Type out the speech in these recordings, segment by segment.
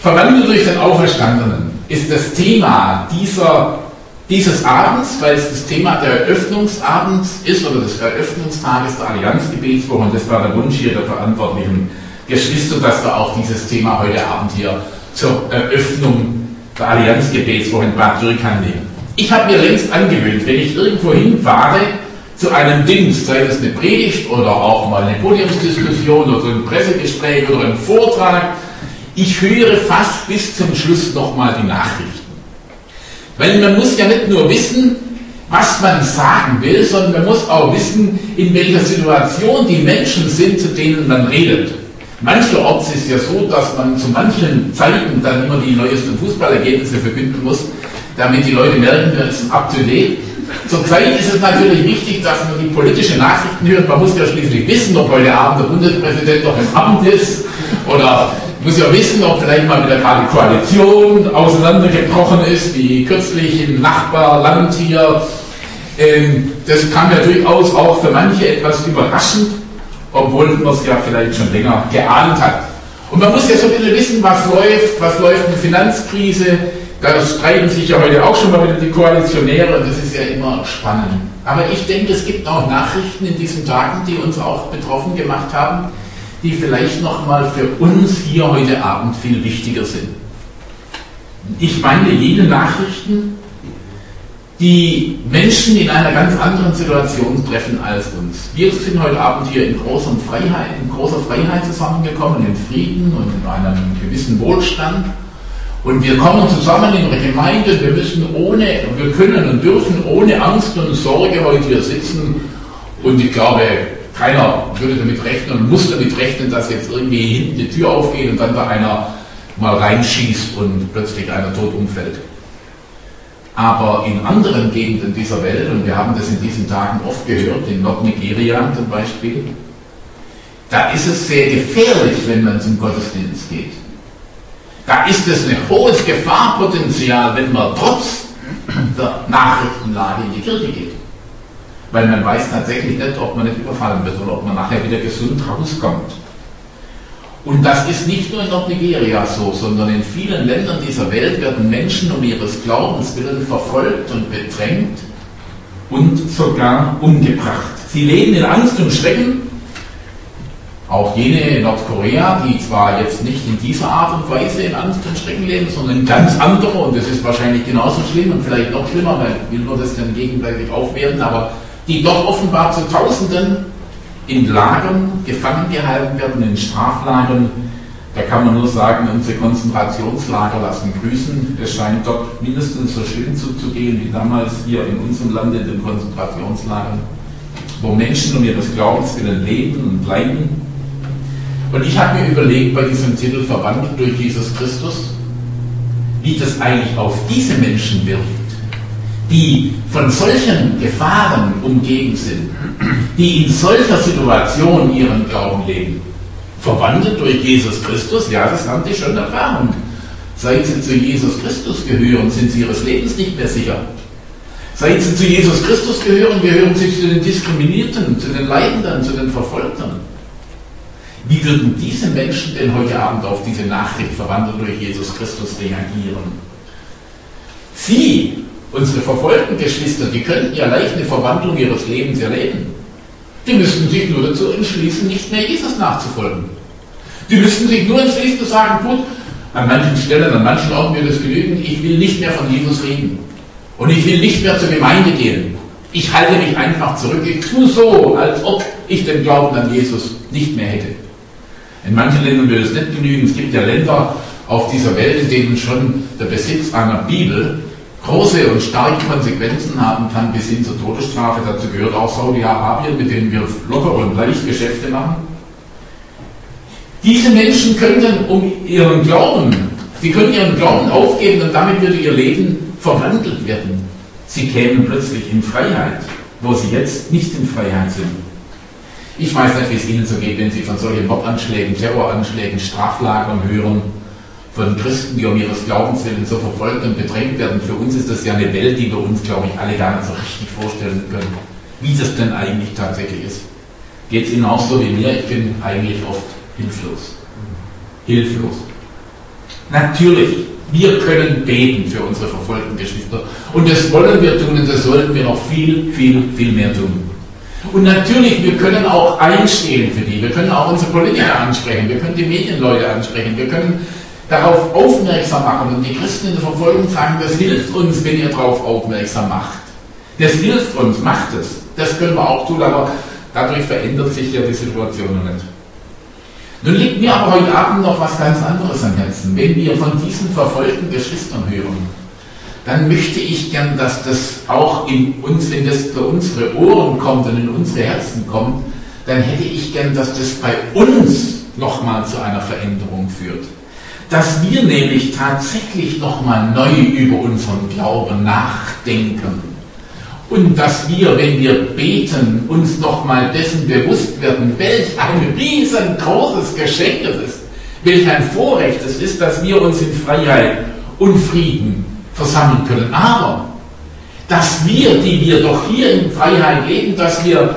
Verwandelt durch den Auferstandenen ist das Thema dieser, dieses Abends, weil es das Thema der Eröffnungsabends ist oder des Eröffnungstages der Allianzgebetswoche und das war der Wunsch hier der verantwortlichen Geschwister, dass wir auch dieses Thema heute Abend hier zur Eröffnung der Allianzgebetswoche in Bad Dürkheim nehmen. Ich habe mir längst angewöhnt, wenn ich irgendwo hinfahre, zu einem Dienst, sei es eine Predigt oder auch mal eine Podiumsdiskussion oder ein Pressegespräch oder ein Vortrag, ich höre fast bis zum Schluss nochmal die Nachrichten. Weil man muss ja nicht nur wissen, was man sagen will, sondern man muss auch wissen, in welcher Situation die Menschen sind, zu denen man redet. Mancherorts ist es ja so, dass man zu manchen Zeiten dann immer die neuesten Fußballergebnisse verkünden muss, damit die Leute merken, wir sind up to date. Zurzeit ist es natürlich wichtig, dass man die politischen Nachrichten hört. Man muss ja schließlich wissen, ob heute Abend der Bundespräsident noch im Amt ist oder muss ja wissen, ob vielleicht mal wieder gerade Koalition auseinandergebrochen ist, wie kürzlich im Nachbarland hier. Ähm, das kam ja durchaus auch für manche etwas überraschend, obwohl man es ja vielleicht schon länger geahnt hat. Und man muss ja so ein bisschen wissen, was läuft, was läuft eine Finanzkrise. Da streiten sich ja heute auch schon mal wieder die Koalitionäre und das ist ja immer spannend. Aber ich denke, es gibt auch Nachrichten in diesen Tagen, die uns auch betroffen gemacht haben, die vielleicht nochmal für uns hier heute Abend viel wichtiger sind. Ich meine jene Nachrichten, die Menschen in einer ganz anderen Situation treffen als uns. Wir sind heute Abend hier in großer Freiheit, in großer Freiheit zusammengekommen, in Frieden und in einem gewissen Wohlstand. Und wir kommen zusammen in der Gemeinde, wir müssen ohne, wir können und dürfen ohne Angst und Sorge heute hier sitzen. Und ich glaube, keiner würde damit rechnen und muss damit rechnen, dass jetzt irgendwie hinten die Tür aufgeht und dann da einer mal reinschießt und plötzlich einer tot umfällt. Aber in anderen Gegenden dieser Welt, und wir haben das in diesen Tagen oft gehört, in Nordnigeria zum Beispiel, da ist es sehr gefährlich, wenn man zum Gottesdienst geht. Da ist es ein hohes Gefahrpotenzial, wenn man trotz der Nachrichtenlage in die Kirche geht. Weil man weiß tatsächlich nicht, ob man nicht überfallen wird oder ob man nachher wieder gesund rauskommt. Und das ist nicht nur in Nordnigeria so, sondern in vielen Ländern dieser Welt werden Menschen um ihres Glaubens willen verfolgt und bedrängt und sogar umgebracht. Sie leben in Angst und Schrecken. Auch jene in Nordkorea, die zwar jetzt nicht in dieser Art und Weise in Angst und Schrecken leben, sondern in ganz andere, und das ist wahrscheinlich genauso schlimm und vielleicht noch schlimmer, weil will nur das dann gegenseitig aufwerten, aber die dort offenbar zu Tausenden in Lagern gefangen gehalten werden, in Straflagern. Da kann man nur sagen, unsere Konzentrationslager lassen grüßen. Es scheint dort mindestens so schön zuzugehen wie damals hier in unserem Land in den Konzentrationslagern, wo Menschen um ihres Glaubens willen leben und leiden. Und ich habe mir überlegt, bei diesem Titel Verwandelt durch Jesus Christus, wie das eigentlich auf diese Menschen wirkt die von solchen Gefahren umgeben sind, die in solcher Situation ihren Glauben leben, verwandelt durch Jesus Christus, ja, das haben die schon erfahren. Seit sie zu Jesus Christus gehören, sind sie ihres Lebens nicht mehr sicher. Seit sie zu Jesus Christus gehören, gehören sie zu den Diskriminierten, zu den Leidenden, zu den Verfolgten. Wie würden diese Menschen denn heute Abend auf diese Nachricht verwandelt durch Jesus Christus reagieren? Sie Unsere verfolgten Geschwister, die könnten ja leicht eine Verwandlung ihres Lebens erleben. Die müssten sich nur dazu entschließen, nicht mehr Jesus nachzufolgen. Die müssten sich nur entschließen zu sagen, gut, an manchen Stellen, an manchen Orten wird es genügen, ich will nicht mehr von Jesus reden. Und ich will nicht mehr zur Gemeinde gehen. Ich halte mich einfach zurück. Ich tue so, als ob ich den Glauben an Jesus nicht mehr hätte. In manchen Ländern würde es nicht genügen. Es gibt ja Länder auf dieser Welt, in denen schon der Besitz einer Bibel große und starke Konsequenzen haben kann, bis hin zur Todesstrafe. Dazu gehört auch Saudi-Arabien, mit denen wir locker und leicht Geschäfte machen. Diese Menschen können um ihren Glauben, sie können ihren Glauben aufgeben und damit würde ihr Leben verwandelt werden. Sie kämen plötzlich in Freiheit, wo sie jetzt nicht in Freiheit sind. Ich weiß nicht, wie es Ihnen so geht, wenn Sie von solchen Mordanschlägen, Terroranschlägen, Straflagern hören von Christen, die um ihres Glaubens willen so verfolgt und bedrängt werden. Für uns ist das ja eine Welt, die wir uns, glaube ich, alle gar nicht so richtig vorstellen können, wie das denn eigentlich tatsächlich ist. Geht es Ihnen auch so wie mir? Ich bin eigentlich oft hilflos. Hilflos. Natürlich, wir können beten für unsere verfolgten Geschwister. Und das wollen wir tun und das sollten wir noch viel, viel, viel mehr tun. Und natürlich, wir können auch einstehen für die. Wir können auch unsere Politiker ansprechen. Wir können die Medienleute ansprechen. Wir können darauf aufmerksam machen. Und die Christen in der Verfolgung sagen, das hilft uns, wenn ihr darauf aufmerksam macht. Das hilft uns, macht es. Das können wir auch tun, aber dadurch verändert sich ja die Situation noch nicht. Nun liegt mir aber heute Abend noch was ganz anderes am Herzen. Wenn wir von diesen verfolgten Geschwistern hören, dann möchte ich gern, dass das auch in uns, wenn das für unsere Ohren kommt und in unsere Herzen kommt, dann hätte ich gern, dass das bei uns nochmal zu einer Veränderung führt. Dass wir nämlich tatsächlich nochmal neu über unseren Glauben nachdenken und dass wir, wenn wir beten, uns nochmal dessen bewusst werden, welch ein riesengroßes Geschenk es ist, welch ein Vorrecht es ist, dass wir uns in Freiheit und Frieden versammeln können. Aber, dass wir, die wir doch hier in Freiheit leben, dass wir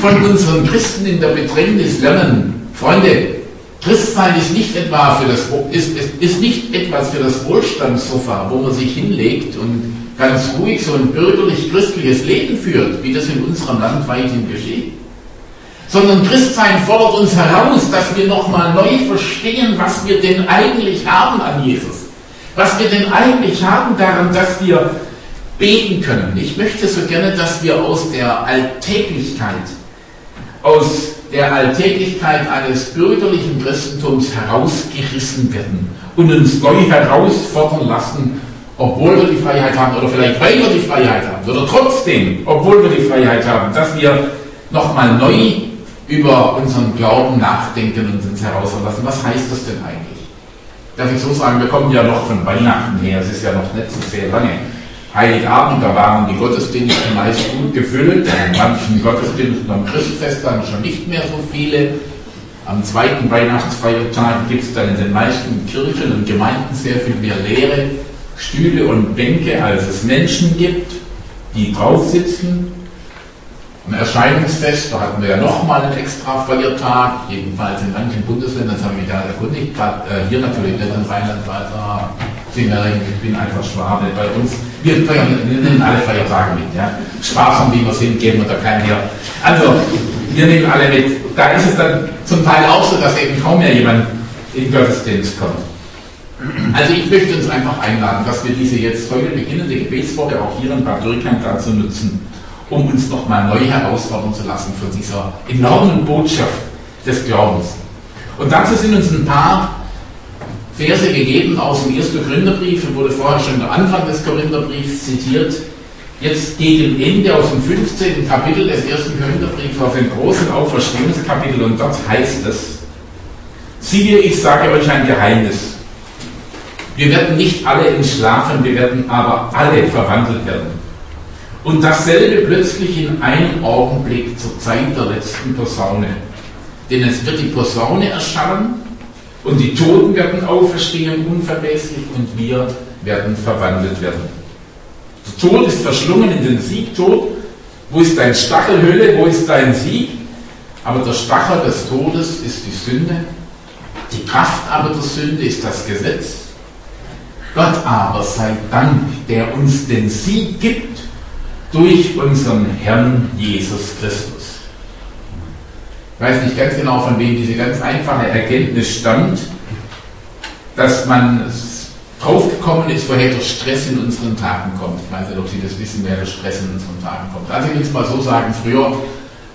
von unseren Christen in der Bedrängnis lernen, Freunde, Christsein ist nicht etwa für das, ist, ist, ist nicht etwas für das Wohlstandssofa, wo man sich hinlegt und ganz ruhig so ein bürgerlich-christliches Leben führt, wie das in unserem Land weithin geschieht. Sondern Christsein fordert uns heraus, dass wir nochmal neu verstehen, was wir denn eigentlich haben an Jesus. Was wir denn eigentlich haben daran, dass wir beten können. Ich möchte so gerne, dass wir aus der Alltäglichkeit, aus der Alltäglichkeit eines bürgerlichen Christentums herausgerissen werden und uns neu herausfordern lassen obwohl wir die Freiheit haben oder vielleicht weil wir die Freiheit haben oder trotzdem, obwohl wir die Freiheit haben, dass wir nochmal neu über unseren Glauben nachdenken und uns herausverlassen. Was heißt das denn eigentlich? Darf ich so sagen, wir kommen ja noch von Weihnachten her, es ist ja noch nicht so sehr lange. Heiligabend, da waren die Gottesdienste meist gut gefüllt, an manchen Gottesdiensten am Christfest dann schon nicht mehr so viele. Am zweiten Weihnachtsfeiertag gibt es dann in den meisten Kirchen und Gemeinden sehr viel mehr Lehre. Stühle und Bänke, als es Menschen gibt, die drauf sitzen. Ein Erscheinungsfest, da hatten wir ja nochmal einen extra Feiertag, jedenfalls in manchen Bundesländern, das haben wir da erkundigt, äh, hier natürlich nicht in Rheinland weiter, ich bin einfach Schwabe bei uns. Wir, nehmen alle Feiertage mit. Ja. Spaß haben, wie wir sind, geben wir da keinen her. Also, wir nehmen alle mit. Da ist es dann zum Teil auch so, dass eben kaum mehr jemand in Gottesdienst kommt. Also ich möchte uns einfach einladen, dass wir diese jetzt heute beginnende Gebetswoche auch hier in Bad Dürkheim dazu nutzen, um uns nochmal neu herausfordern zu lassen von dieser enormen Botschaft des Glaubens. Und dazu sind uns ein paar Verse gegeben aus dem ersten Korintherbrief, wurde vorher schon der Anfang des Korintherbriefs zitiert. Jetzt gegen Ende aus dem 15. Kapitel des ersten Korintherbriefs auf den großen Auferstehungskapitel und dort heißt es, siehe, ich sage euch ein Geheimnis. Wir werden nicht alle entschlafen, wir werden aber alle verwandelt werden. Und dasselbe plötzlich in einem Augenblick zur Zeit der letzten Posaune. Denn es wird die Posaune erschallen und die Toten werden auferstehen unverweslich und wir werden verwandelt werden. Der Tod ist verschlungen in den Siegtod. Wo ist dein Stachelhöhle? Wo ist dein Sieg? Aber der Stachel des Todes ist die Sünde. Die Kraft aber der Sünde ist das Gesetz. Gott aber sei Dank, der uns den Sieg gibt durch unseren Herrn Jesus Christus. Weiß nicht ganz genau, von wem diese ganz einfache Erkenntnis stammt, dass man draufgekommen ist, woher der Stress in unseren Tagen kommt. Ich weiß nicht, ob Sie das wissen, wer der Stress in unseren Tagen kommt. Also ich will es mal so sagen, früher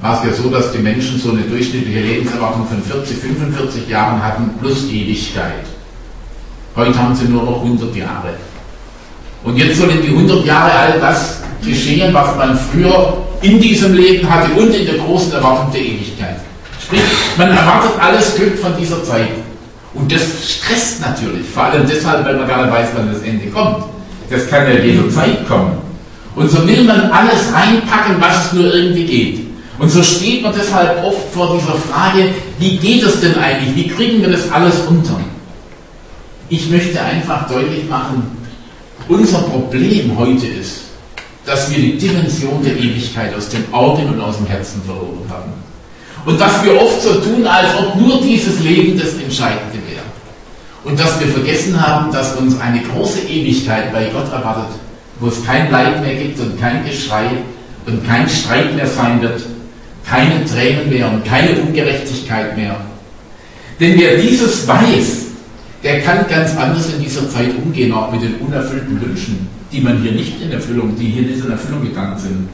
war es ja so, dass die Menschen so eine durchschnittliche Lebenserwartung von 40, 45 Jahren hatten plus Ewigkeit. Heute haben sie nur noch 100 Jahre. Und jetzt sollen die 100 Jahre all das geschehen, was man früher in diesem Leben hatte und in der großen Erwartung der Ewigkeit. Sprich, man erwartet alles Glück von dieser Zeit. Und das stresst natürlich, vor allem deshalb, weil man gar nicht weiß, wann das Ende kommt. Das kann ja jederzeit kommen. Und so will man alles reinpacken, was es nur irgendwie geht. Und so steht man deshalb oft vor dieser Frage, wie geht es denn eigentlich? Wie kriegen wir das alles unter? Ich möchte einfach deutlich machen, unser Problem heute ist, dass wir die Dimension der Ewigkeit aus den Augen und aus dem Herzen verloren haben. Und dass wir oft so tun, als ob nur dieses Leben das Entscheidende wäre. Und dass wir vergessen haben, dass uns eine große Ewigkeit bei Gott erwartet, wo es kein Leid mehr gibt und kein Geschrei und kein Streit mehr sein wird, keine Tränen mehr und keine Ungerechtigkeit mehr. Denn wer dieses weiß, der kann ganz anders in dieser Zeit umgehen, auch mit den unerfüllten Wünschen, die man hier nicht in Erfüllung, die hier nicht in Erfüllung gegangen sind.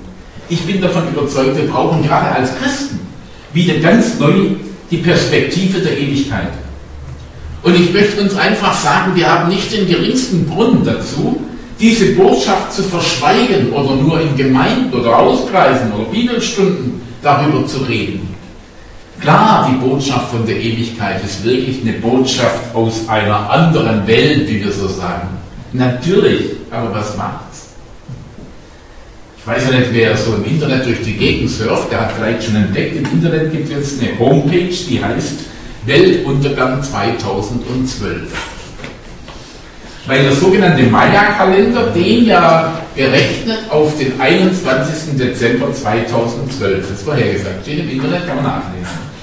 Ich bin davon überzeugt, wir brauchen gerade als Christen wieder ganz neu die Perspektive der Ewigkeit. Und ich möchte uns einfach sagen, wir haben nicht den geringsten Grund dazu, diese Botschaft zu verschweigen oder nur in Gemeinden oder Hauskreisen oder Bibelstunden darüber zu reden. Klar, die Botschaft von der Ewigkeit ist wirklich eine Botschaft aus einer anderen Welt, wie wir so sagen. Natürlich, aber was macht's? Ich weiß ja nicht, wer so im Internet durch die Gegend surft, der hat vielleicht schon entdeckt, im Internet gibt es jetzt eine Homepage, die heißt Weltuntergang 2012. Weil der sogenannte Maya-Kalender den ja berechnet auf den 21. Dezember 2012. Das ist vorhergesagt. Steht im Internet, kann man nachlesen.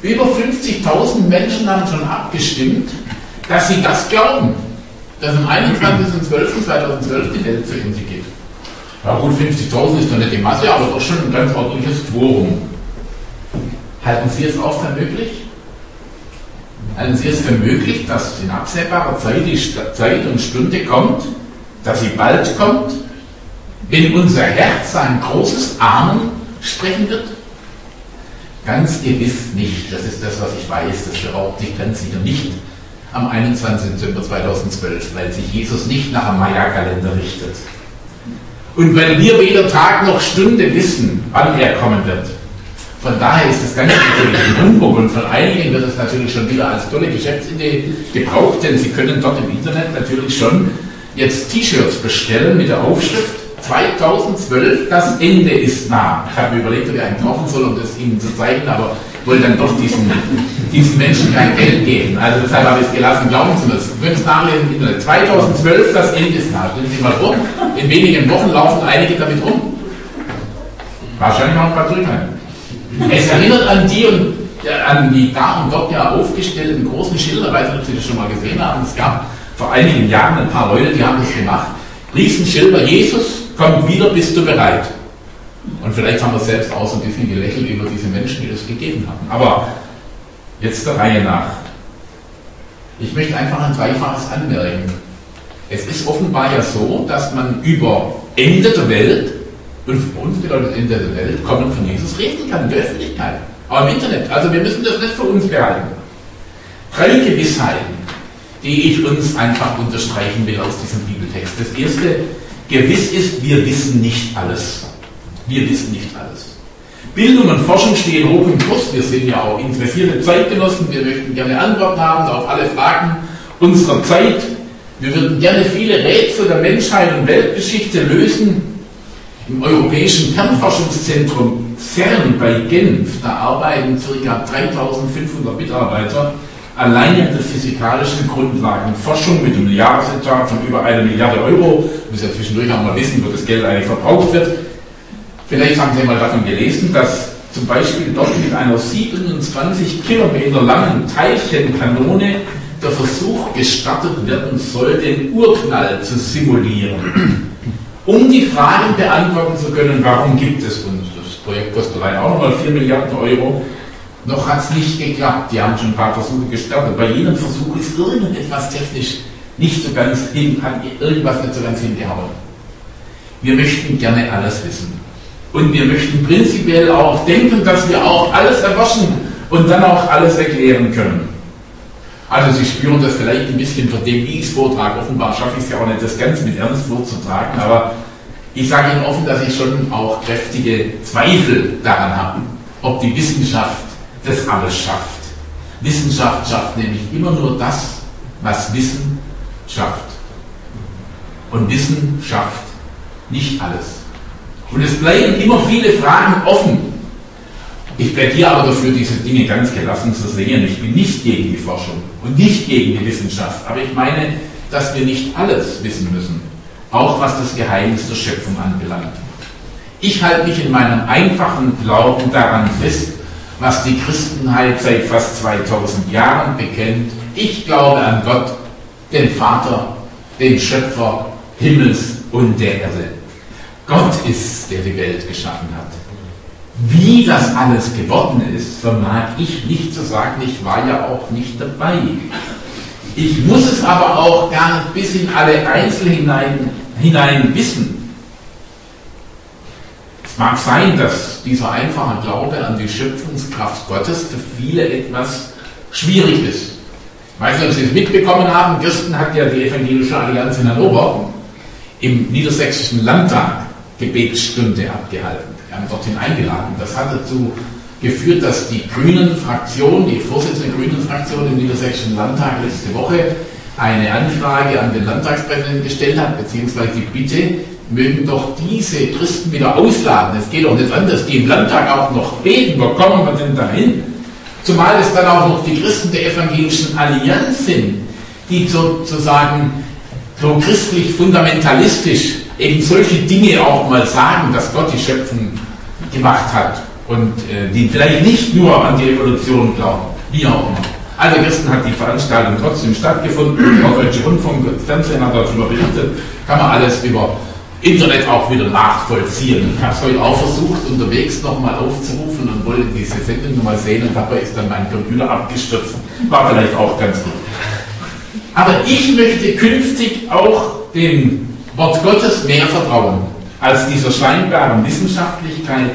Über 50.000 Menschen haben schon abgestimmt, dass sie das glauben, dass am 21.12.2012 die Welt zu Ende geht. Ja gut, 50.000 ist doch nicht die Masse, aber doch schon ein ganz ordentliches Quorum. Halten Sie es auch für möglich? Halten Sie es für möglich, dass in absehbarer Zeit die Zeit und Stunde kommt, dass sie bald kommt, wenn unser Herz ein großes Ahnen sprechen wird? Ganz gewiss nicht. Das ist das, was ich weiß. Das behaupte ich ganz sicher nicht am 21. Dezember 2012, weil sich Jesus nicht nach dem Maya-Kalender richtet. Und weil wir weder Tag noch Stunde wissen, wann er kommen wird. Von daher ist das Ganze natürlich ein Humbug und von einigen wird es natürlich schon wieder als tolle Geschäftsidee gebraucht, denn sie können dort im Internet natürlich schon jetzt T-Shirts bestellen mit der Aufschrift 2012, das Ende ist nah. Ich habe mir überlegt, ob ich einen kaufen soll, um das Ihnen zu zeigen, aber wollte dann doch diesen, diesen Menschen kein Geld geben. Also deshalb habe ich es gelassen, glauben Sie das. Sie können es nachlesen im Internet. 2012, das Ende ist nah. Stellen Sie mal vor, in wenigen Wochen laufen einige damit rum. Wahrscheinlich auch ein paar Drückheim. Es erinnert an die und an die da und dort ja aufgestellten großen Schilder, weiß nicht, ob Sie das schon mal gesehen haben. Es gab vor einigen Jahren ein paar Leute, die haben das gemacht. Riesenschilder, Jesus kommt wieder, bist du bereit? Und vielleicht haben wir selbst auch so ein bisschen gelächelt über diese Menschen, die das gegeben haben. Aber jetzt der Reihe nach. Ich möchte einfach ein Dreifaches anmerken. Es ist offenbar ja so, dass man über Ende der Welt, und für uns bedeutet Ende der Welt, kommen von Jesus reden kann, in der Öffentlichkeit, aber im Internet. Also wir müssen das nicht für uns behalten. Drei Gewissheiten, die ich uns einfach unterstreichen will aus diesem Bibeltext. Das erste, gewiss ist, wir wissen nicht alles. Wir wissen nicht alles. Bildung und Forschung stehen hoch im Kurs. Wir sind ja auch interessierte Zeitgenossen. Wir möchten gerne Antworten haben auf alle Fragen unserer Zeit. Wir würden gerne viele Rätsel der Menschheit und Weltgeschichte lösen. Im Europäischen Kernforschungszentrum CERN bei Genf, da arbeiten ca. 3500 Mitarbeiter allein in der physikalischen Grundlagenforschung mit einem Jahresetat von über einer Milliarde Euro. Wir müssen ja zwischendurch auch mal wissen, wo das Geld eigentlich verbraucht wird. Vielleicht haben Sie mal davon gelesen, dass zum Beispiel dort mit einer 27 Kilometer langen Teilchenkanone der Versuch gestartet werden soll, den Urknall zu simulieren. Um die Fragen beantworten zu können, warum gibt es uns? Das Projekt kostet allein auch nochmal 4 Milliarden Euro. Noch hat es nicht geklappt. Die haben schon ein paar Versuche gestartet. Bei jedem Versuch ist irgendetwas technisch nicht so ganz hin, hat irgendwas nicht so ganz hingehauen. Wir möchten gerne alles wissen. Und wir möchten prinzipiell auch denken, dass wir auch alles erwaschen und dann auch alles erklären können. Also Sie spüren das vielleicht ein bisschen von dem, wie ich es vortrage. Offenbar schaffe ich es ja auch nicht, das ganz mit Ernst vorzutragen, aber ich sage Ihnen offen, dass ich schon auch kräftige Zweifel daran habe, ob die Wissenschaft das alles schafft. Wissenschaft schafft nämlich immer nur das, was Wissen schafft. Und Wissen schafft nicht alles. Und es bleiben immer viele Fragen offen. Ich plädiere aber dafür, diese Dinge ganz gelassen zu sehen. Ich bin nicht gegen die Forschung und nicht gegen die Wissenschaft, aber ich meine, dass wir nicht alles wissen müssen, auch was das Geheimnis der Schöpfung anbelangt. Ich halte mich in meinem einfachen Glauben daran fest, was die Christenheit seit fast 2000 Jahren bekennt, ich glaube an Gott, den Vater, den Schöpfer Himmels und der Erde. Gott ist, der die Welt geschaffen hat. Wie das alles geworden ist, vermag ich nicht zu sagen. Ich war ja auch nicht dabei. Ich muss es aber auch gar bis in alle Einzelheiten hinein, hinein wissen. Es mag sein, dass dieser einfache Glaube an die Schöpfungskraft Gottes für viele etwas schwierig ist. Ich weiß nicht, ob Sie es mitbekommen haben, Kirsten hat ja die Evangelische Allianz in Hannover im Niedersächsischen Landtag Gebetsstunde abgehalten. Wir haben dorthin eingeladen. Das hat dazu geführt, dass die Grünen Fraktion, die Vorsitzende der Grünen Fraktion im Niedersächsischen Landtag letzte Woche eine Anfrage an den Landtagspräsidenten gestellt hat, beziehungsweise die Bitte, mögen doch diese Christen wieder ausladen. Es geht doch nicht anders, die im Landtag auch noch beten. Wo kommen wir denn dahin? Zumal es dann auch noch die Christen der evangelischen Allianz sind, die sozusagen so christlich fundamentalistisch eben solche Dinge auch mal sagen, dass Gott die Schöpfung gemacht hat und äh, die vielleicht nicht nur an die Evolution glauben, wie auch immer. Also gestern hat die Veranstaltung trotzdem stattgefunden, der Deutsche Rundfunk, Fernsehen hat darüber berichtet, kann man alles über Internet auch wieder nachvollziehen. Ich habe es heute auch versucht, unterwegs nochmal aufzurufen und wollte diese Sendung nochmal sehen und dabei ist dann mein Computer abgestürzt. War vielleicht auch ganz gut. Aber ich möchte künftig auch dem Wort Gottes mehr vertrauen als dieser scheinbaren Wissenschaftlichkeit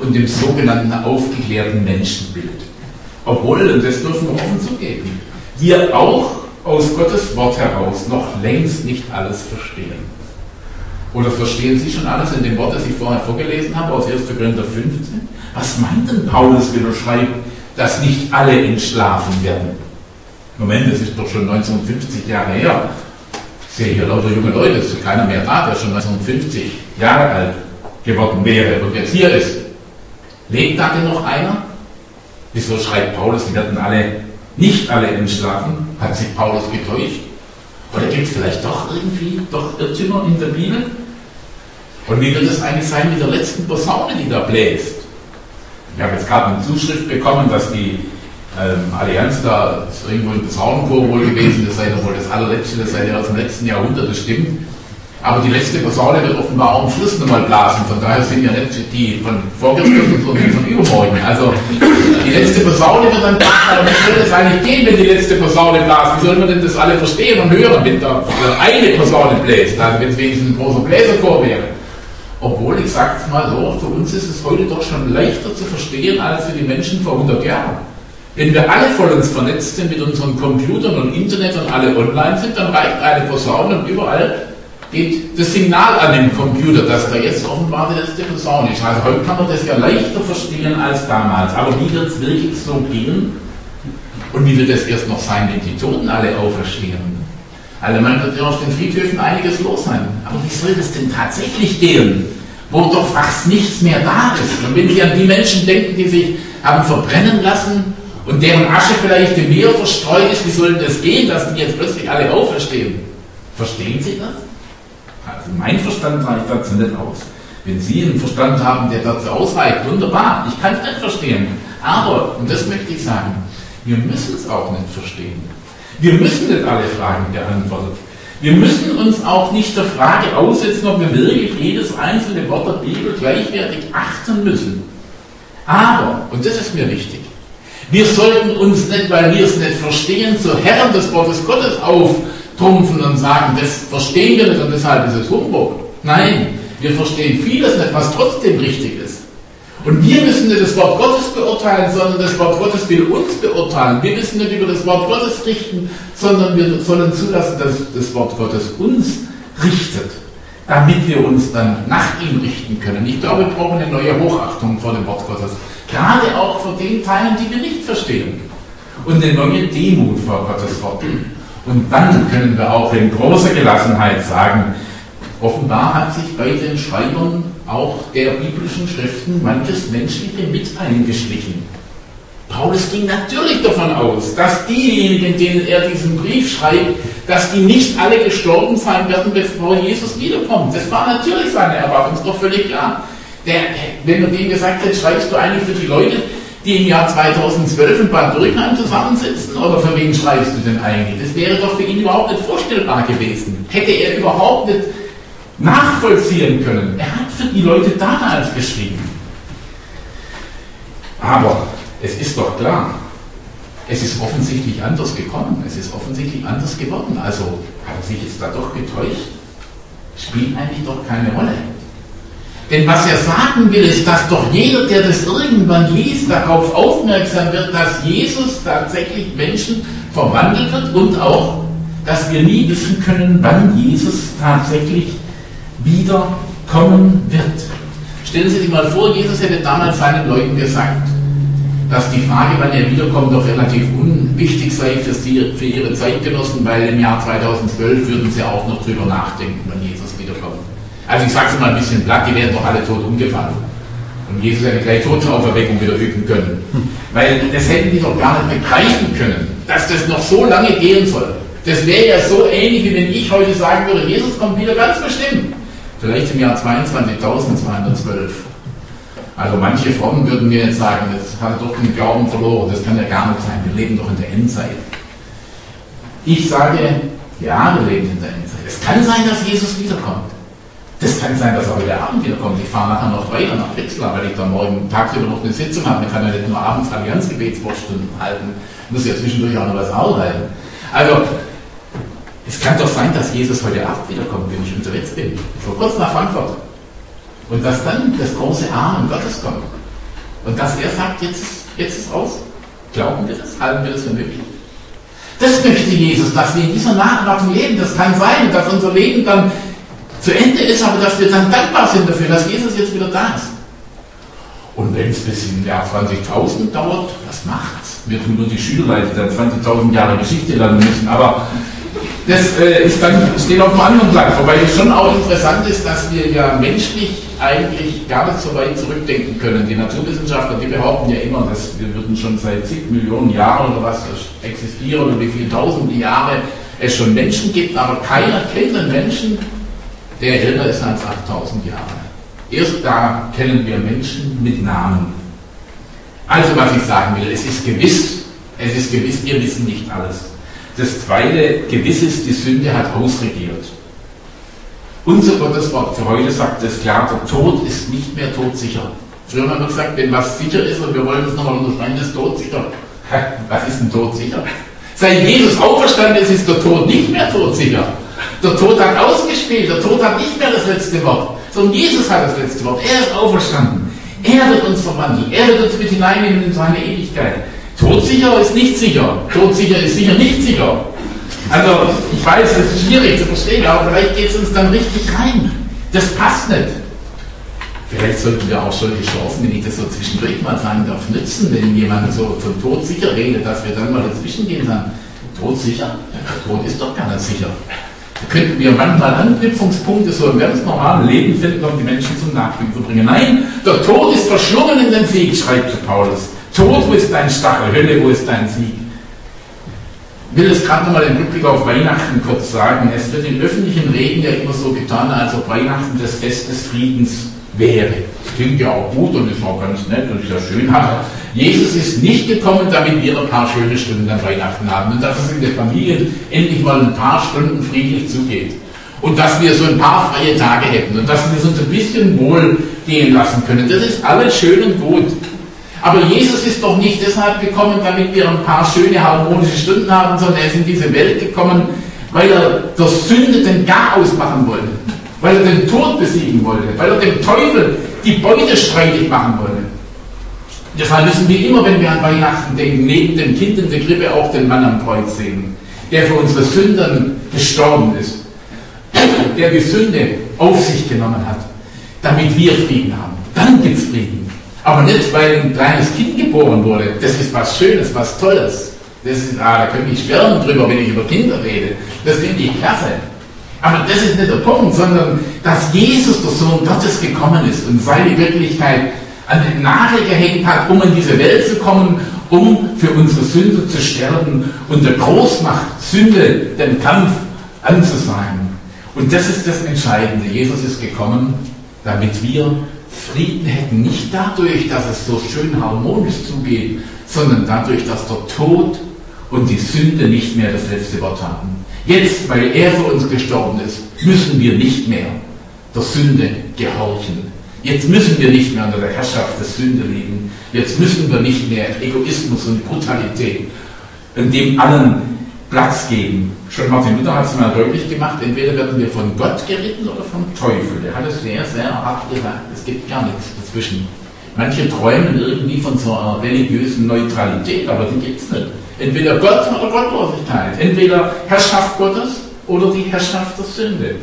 und dem sogenannten aufgeklärten Menschenbild. Obwohl, und das dürfen wir offen zugeben, wir auch aus Gottes Wort heraus noch längst nicht alles verstehen. Oder verstehen Sie schon alles in dem Wort, das ich vorher vorgelesen habe, aus 1. Korinther 15? Was meint denn Paulus, wenn er schreibt, dass nicht alle entschlafen werden? Moment, das ist doch schon 1950 Jahre her. Ich sehe hier lauter junge Leute, es ist keiner mehr da, der schon 1950 Jahre alt geworden wäre und jetzt hier ist. Lebt da denn noch einer? Wieso schreibt Paulus, die werden alle, nicht alle entschlafen? Hat sich Paulus getäuscht? Oder gibt es vielleicht doch irgendwie doch Irrtümer in der Bibel? Und wie wird es eigentlich sein mit der letzten Posaune, die da bläst? Ich habe jetzt gerade eine Zuschrift bekommen, dass die ähm, Allianz da ist irgendwo ein Posaunenchor wohl gewesen, das sei doch wohl das allerletzte, das sei ja aus dem letzten Jahrhundert, das stimmt. Aber die letzte Posaune wird offenbar auch am Schluss nochmal blasen. Von daher sind ja nicht die von vorgestern, sondern von übermorgen. Also die letzte Posaune wird dann blasen. Aber wie soll das eigentlich gehen, wenn die letzte Posaune blasen? Wie soll man denn das alle verstehen und hören, wenn da eine Posaune bläst? Also wenn es wenigstens ein großer Bläserchor wäre. Obwohl, ich sage es mal so, für uns ist es heute doch schon leichter zu verstehen als für die Menschen vor 100 Jahren. Wenn wir alle voll uns vernetzt sind mit unseren Computern und Internet und alle online sind, dann reicht eine Posaune und überall geht das Signal an dem Computer, dass da jetzt offenbar die letzte Posaune ist. Also heute kann man das ja leichter verstehen als damals. Aber wie wird es wirklich so gehen? Und wie wird es erst noch sein, wenn die Toten alle auferstehen? Also man wird ja auf den Friedhöfen einiges los sein. Aber wie soll das denn tatsächlich gehen? Wo doch fast nichts mehr da ist. Und wenn Sie an die Menschen denken, die sich haben verbrennen lassen und deren Asche vielleicht im Meer verstreut ist, wie soll das gehen, dass die jetzt plötzlich alle auferstehen? Verstehen Sie das? Also mein Verstand reicht dazu nicht aus. Wenn Sie einen Verstand haben, der dazu ausreicht, wunderbar, ich kann es nicht verstehen. Aber, und das möchte ich sagen, wir müssen es auch nicht verstehen. Wir müssen nicht alle Fragen beantworten. Wir müssen uns auch nicht der Frage aussetzen, ob wir wirklich jedes einzelne Wort der Bibel gleichwertig achten müssen. Aber, und das ist mir wichtig, wir sollten uns nicht, weil wir es nicht verstehen, zu Herren des Wortes Gottes auf trumpfen und sagen, das verstehen wir nicht und deshalb ist es Humbug. Nein, wir verstehen vieles nicht, was trotzdem richtig ist. Und wir müssen nicht das Wort Gottes beurteilen, sondern das Wort Gottes will uns beurteilen. Wir müssen nicht über das Wort Gottes richten, sondern wir sollen zulassen, dass das Wort Gottes uns richtet, damit wir uns dann nach ihm richten können. Ich glaube, wir brauchen eine neue Hochachtung vor dem Wort Gottes. Gerade auch vor den Teilen, die wir nicht verstehen. Und eine neue Demut vor Gottes Wort. Und dann können wir auch in großer Gelassenheit sagen, offenbar hat sich bei den Schreibern auch der biblischen Schriften manches Menschliche mit eingeschlichen. Paulus ging natürlich davon aus, dass diejenigen, denen er diesen Brief schreibt, dass die nicht alle gestorben sein werden, bevor Jesus wiederkommt. Das war natürlich seine Erwartung, ist doch völlig klar. Der, wenn man dem gesagt hätte, schreibst du eigentlich für die Leute, die im Jahr 2012 in Bad Dürkheim zusammensitzen? Oder für wen schreibst du denn eigentlich? Das wäre doch für ihn überhaupt nicht vorstellbar gewesen. Hätte er überhaupt nicht nachvollziehen können. Er hat für die Leute damals geschrieben. Aber es ist doch klar, es ist offensichtlich anders gekommen, es ist offensichtlich anders geworden. Also hat er sich jetzt da doch getäuscht? Spielt eigentlich doch keine Rolle. Denn was er sagen will, ist, dass doch jeder, der das irgendwann liest, darauf aufmerksam wird, dass Jesus tatsächlich Menschen verwandelt wird und auch, dass wir nie wissen können, wann Jesus tatsächlich wiederkommen wird. Stellen Sie sich mal vor, Jesus hätte damals seinen Leuten gesagt, dass die Frage, wann er wiederkommt, doch relativ unwichtig sei für, sie, für ihre Zeitgenossen, weil im Jahr 2012 würden sie auch noch drüber nachdenken, wann Jesus wiederkommt. Also ich sage es mal ein bisschen platt, die wären doch alle tot umgefallen. Und Jesus hätte gleich Totenauferweckung wieder üben können. Weil das hätten die doch gar nicht begreifen können, dass das noch so lange gehen soll. Das wäre ja so ähnlich, wie wenn ich heute sagen würde, Jesus kommt wieder ganz bestimmt. Vielleicht im Jahr 22.212. Also manche Frommen würden mir jetzt sagen, das hat doch den Glauben verloren, das kann ja gar nicht sein, wir leben doch in der Endzeit. Ich sage, ja, wir leben in der Endzeit. Es kann sein, dass Jesus wiederkommt. Das kann sein, dass er heute Abend wiederkommt. Ich fahre nachher noch weiter nach Brixlar, weil ich dann morgen tagsüber noch eine Sitzung habe. Man kann ja nicht nur abends Allianzgebetswortstunden halten, muss ja zwischendurch auch noch was arbeiten. Also es kann doch sein, dass Jesus heute Abend wiederkommt, wenn ich unterwegs bin. So kurz nach Frankfurt. Und dass dann das große Amen Gottes kommt. Und dass er sagt, jetzt, jetzt ist aus. Glauben wir das? Halten wir das für möglich? Das möchte Jesus, dass wir in dieser Nachwartung leben. Das kann sein, dass unser Leben dann zu Ende ist, aber dass wir dann dankbar sind dafür, dass Jesus jetzt wieder da ist. Und wenn es bis im Jahr 20.000 dauert, was macht's? Wir tun nur die Schüler, die dann 20.000 Jahre Geschichte lernen müssen. Aber das äh, ist dann, steht auf einem anderen Blatt. Wobei es schon auch interessant ist, dass wir ja menschlich eigentlich gar nicht so weit zurückdenken können. Die Naturwissenschaftler, die behaupten ja immer, dass wir würden schon seit zig Millionen Jahren oder was existieren und wie viele tausende Jahre es schon Menschen gibt, aber keiner kennt einen Menschen, der älter ist als 8000 Jahre. Erst da kennen wir Menschen mit Namen. Also was ich sagen will, es ist gewiss, es ist gewiss, wir wissen nicht alles. Das zweite, gewiss ist, die Sünde hat ausregiert. Unser Gotteswort für heute sagt es klar, der Tod ist nicht mehr todsicher. Früher haben wir gesagt, wenn was sicher ist und wir wollen es nochmal unterschreiben, ist todsicher. Was ist denn todsicher? Seit Jesus auferstanden ist, ist der Tod nicht mehr todsicher. Der Tod hat ausgespielt, der Tod hat nicht mehr das letzte Wort, sondern Jesus hat das letzte Wort. Er ist auferstanden. Er wird uns verwandeln. Er wird uns mit hineinnehmen in seine Ewigkeit. Todsicher ist nicht sicher. Todsicher ist sicher nicht sicher. Also, ich weiß, es ist schwierig zu verstehen, aber vielleicht geht es uns dann richtig rein. Das passt nicht. Vielleicht sollten wir auch solche Chancen, wenn ich das so zwischendurch mal sagen darf, nützen, wenn jemand so von Tod sicher redet, dass wir dann mal dazwischen gehen und sagen, Tod sicher? Ja, der Tod ist doch gar nicht sicher. Könnten wir manchmal Anknüpfungspunkte so im ganz normalen Leben finden, um die Menschen zum Nachdenken zu bringen. Nein, der Tod ist verschlungen in den Sieg, schreibt Paulus. Tod, wo ist dein Stachel? Hölle, wo ist dein Sieg? Ich will es gerade nochmal im Rückblick auf Weihnachten kurz sagen. Es wird in öffentlichen Reden ja immer so getan, als ob Weihnachten das Fest des Friedens wäre. Klingt ja auch gut und ist auch ganz nett und ist ja schön. Aber Jesus ist nicht gekommen, damit wir ein paar schöne Stunden an Weihnachten haben und dass es in der Familie endlich mal ein paar Stunden friedlich zugeht. Und dass wir so ein paar freie Tage hätten und dass wir es uns ein bisschen wohl gehen lassen können. Das ist alles schön und gut. Aber Jesus ist doch nicht deshalb gekommen, damit wir ein paar schöne harmonische Stunden haben, sondern er ist in diese Welt gekommen, weil er der Sünde den Garaus machen wollte, weil er den Tod besiegen wollte, weil er dem Teufel die Beute streitig machen wollte. Deshalb müssen wir immer, wenn wir an Weihnachten denken, neben dem Kind in der Krippe auch den Mann am Kreuz sehen, der für unsere Sünden gestorben ist, der die Sünde auf sich genommen hat, damit wir Frieden haben. Dann gibt es Frieden. Aber nicht, weil ein kleines Kind geboren wurde. Das ist was Schönes, was Tolles. Das ist, ah, da könnte ich schwärmen drüber, wenn ich über Kinder rede. Das finde ich klasse. Aber das ist nicht der Punkt, sondern dass Jesus, der Sohn Gottes, gekommen ist und seine Wirklichkeit an den Nagel gehängt hat, um in diese Welt zu kommen, um für unsere Sünde zu sterben und der Großmacht Sünde den Kampf anzusagen. Und das ist das Entscheidende. Jesus ist gekommen, damit wir Frieden hätten, nicht dadurch, dass es so schön harmonisch zugeht, sondern dadurch, dass der Tod und die Sünde nicht mehr das letzte Wort haben. Jetzt, weil er für uns gestorben ist, müssen wir nicht mehr der Sünde gehorchen. Jetzt müssen wir nicht mehr unter der Herrschaft der Sünde leben. Jetzt müssen wir nicht mehr Egoismus und Brutalität in dem allen Platz geben. Schon Martin Luther hat es mal deutlich gemacht, entweder werden wir von Gott geritten oder vom Teufel. Der hat es sehr, sehr hart gesagt. Es gibt gar nichts dazwischen. Manche träumen irgendwie von so einer religiösen Neutralität, aber die gibt es nicht. Entweder Gott oder Gottlosigkeit. Entweder Herrschaft Gottes oder die Herrschaft der Sünde.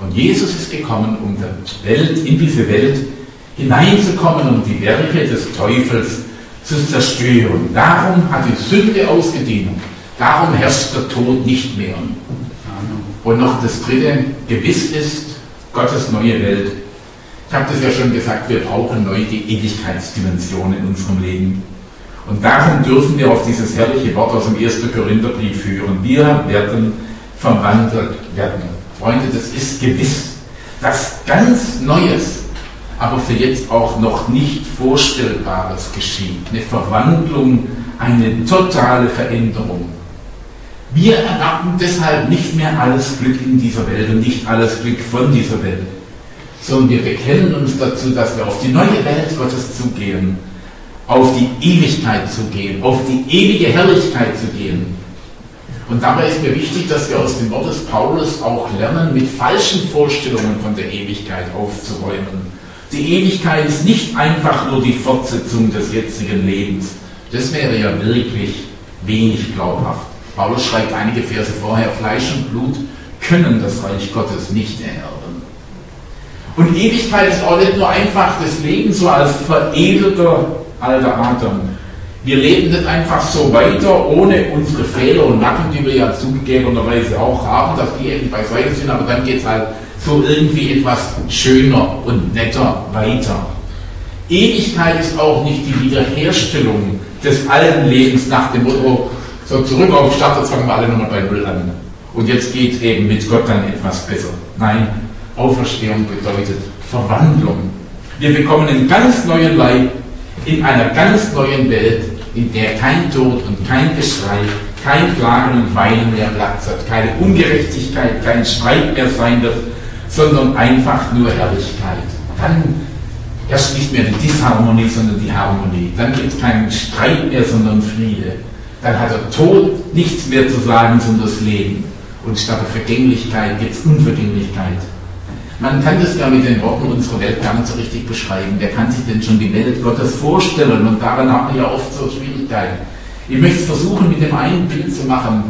Und Jesus ist gekommen, um der Welt, in diese Welt hineinzukommen und die Werke des Teufels zu zerstören. Darum hat die Sünde ausgedient. Darum herrscht der Tod nicht mehr. Und noch das dritte, gewiss ist Gottes neue Welt. Ich habe das ja schon gesagt, wir brauchen neu die Ewigkeitsdimension in unserem Leben. Und darum dürfen wir auf dieses herrliche Wort aus dem 1. Korintherbrief führen. Wir werden verwandelt werden. Freunde, das ist gewiss. Das ganz Neues, aber für jetzt auch noch nicht Vorstellbares geschieht. Eine Verwandlung, eine totale Veränderung. Wir erwarten deshalb nicht mehr alles Glück in dieser Welt und nicht alles Glück von dieser Welt, sondern wir bekennen uns dazu, dass wir auf die neue Welt Gottes zugehen auf die Ewigkeit zu gehen, auf die ewige Herrlichkeit zu gehen. Und dabei ist mir wichtig, dass wir aus dem Wort des Paulus auch lernen, mit falschen Vorstellungen von der Ewigkeit aufzuräumen. Die Ewigkeit ist nicht einfach nur die Fortsetzung des jetzigen Lebens. Das wäre ja wirklich wenig glaubhaft. Paulus schreibt einige Verse vorher, Fleisch und Blut können das Reich Gottes nicht ererben. Und Ewigkeit ist auch nicht nur einfach das Leben so als veredelter alter Adam. Wir leben nicht einfach so weiter, ohne unsere Fehler und Nacken, die wir ja zugegebenerweise auch haben, dass die eben beiseite sind, aber dann geht es halt so irgendwie etwas schöner und netter weiter. Ewigkeit ist auch nicht die Wiederherstellung des alten Lebens nach dem Motto, so zurück auf Start, jetzt fangen wir alle nochmal bei Null an. Und jetzt geht eben mit Gott dann etwas besser. Nein, Auferstehung bedeutet Verwandlung. Wir bekommen einen ganz neuen Leib, in einer ganz neuen Welt, in der kein Tod und kein Geschrei, kein Klagen und Weinen mehr Platz hat, keine Ungerechtigkeit, kein Streit mehr sein wird, sondern einfach nur Herrlichkeit. Dann herrscht nicht mehr die Disharmonie, sondern die Harmonie. Dann gibt es keinen Streit mehr, sondern Friede. Dann hat der Tod nichts mehr zu sagen, sondern das Leben. Und statt der Vergänglichkeit gibt es Unvergänglichkeit. Man kann das ja mit den Worten unserer Welt gar nicht so richtig beschreiben. Wer kann sich denn schon die Welt Gottes vorstellen? Und daran hat man ja oft so Schwierigkeiten. Ich möchte es versuchen, mit dem einen Bild zu machen.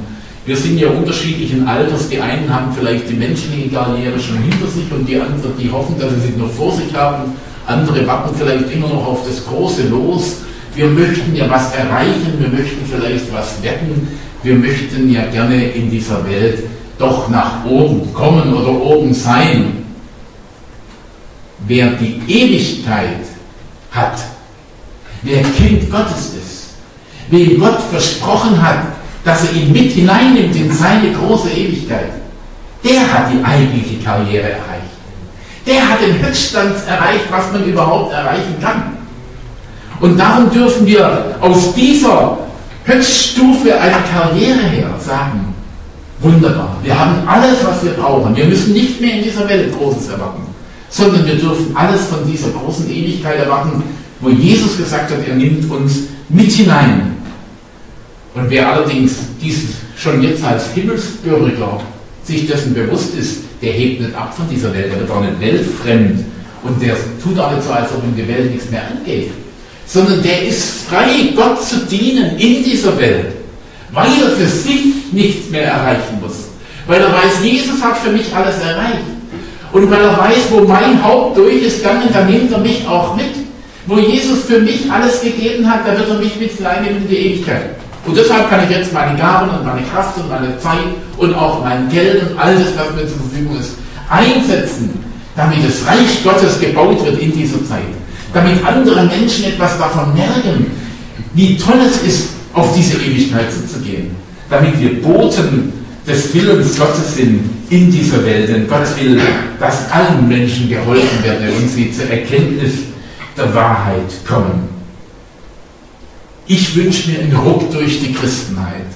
Wir sind ja unterschiedlichen Alters. Die einen haben vielleicht die menschliche Karriere schon hinter sich und die anderen, die hoffen, dass sie sie noch vor sich haben. Andere warten vielleicht immer noch auf das große Los. Wir möchten ja was erreichen, wir möchten vielleicht was wetten. Wir möchten ja gerne in dieser Welt doch nach oben kommen oder oben sein wer die Ewigkeit hat, wer Kind Gottes ist, wem Gott versprochen hat, dass er ihn mit hineinnimmt in seine große Ewigkeit, der hat die eigentliche Karriere erreicht. Der hat den Höchststand erreicht, was man überhaupt erreichen kann. Und darum dürfen wir aus dieser Höchststufe einer Karriere her sagen, wunderbar, wir haben alles, was wir brauchen. Wir müssen nicht mehr in dieser Welt Großes erwarten sondern wir dürfen alles von dieser großen Ewigkeit erwarten, wo Jesus gesagt hat, er nimmt uns mit hinein. Und wer allerdings dies schon jetzt als Himmelsbürger sich dessen bewusst ist, der hebt nicht ab von dieser Welt, der wird auch nicht weltfremd und der tut auch nicht so, als ob ihm die Welt nichts mehr angeht, sondern der ist frei, Gott zu dienen in dieser Welt, weil er für sich nichts mehr erreichen muss, weil er weiß, Jesus hat für mich alles erreicht. Und weil er weiß, wo mein Haupt durch ist dann nimmt er mich auch mit. Wo Jesus für mich alles gegeben hat, da wird er mich mit hineinnehmen in die Ewigkeit. Und deshalb kann ich jetzt meine Gaben und meine Kraft und meine Zeit und auch mein Geld und all das, was mir zur Verfügung ist, einsetzen, damit das Reich Gottes gebaut wird in dieser Zeit. Damit andere Menschen etwas davon merken, wie toll es ist, auf diese Ewigkeit zuzugehen. Damit wir Boten des Willens Gottes sind in dieser Welt. Denn Gott will, dass allen Menschen geholfen werde und sie zur Erkenntnis der Wahrheit kommen. Ich wünsche mir einen Ruck durch die Christenheit,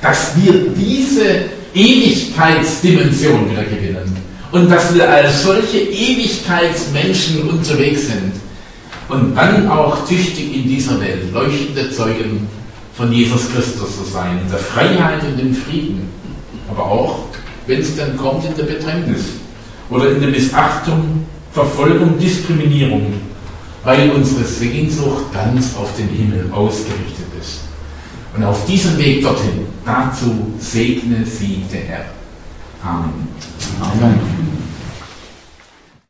dass wir diese Ewigkeitsdimension wieder gewinnen und dass wir als solche Ewigkeitsmenschen unterwegs sind und dann auch tüchtig in dieser Welt leuchtende Zeugen von Jesus Christus zu sein, in der Freiheit und im Frieden, aber auch, wenn es dann kommt, in der Bedrängnis oder in der Missachtung, Verfolgung, Diskriminierung, weil unsere Sehnsucht ganz auf den Himmel ausgerichtet ist. Und auf diesem Weg dorthin, dazu segne sie der Herr. Amen. Amen.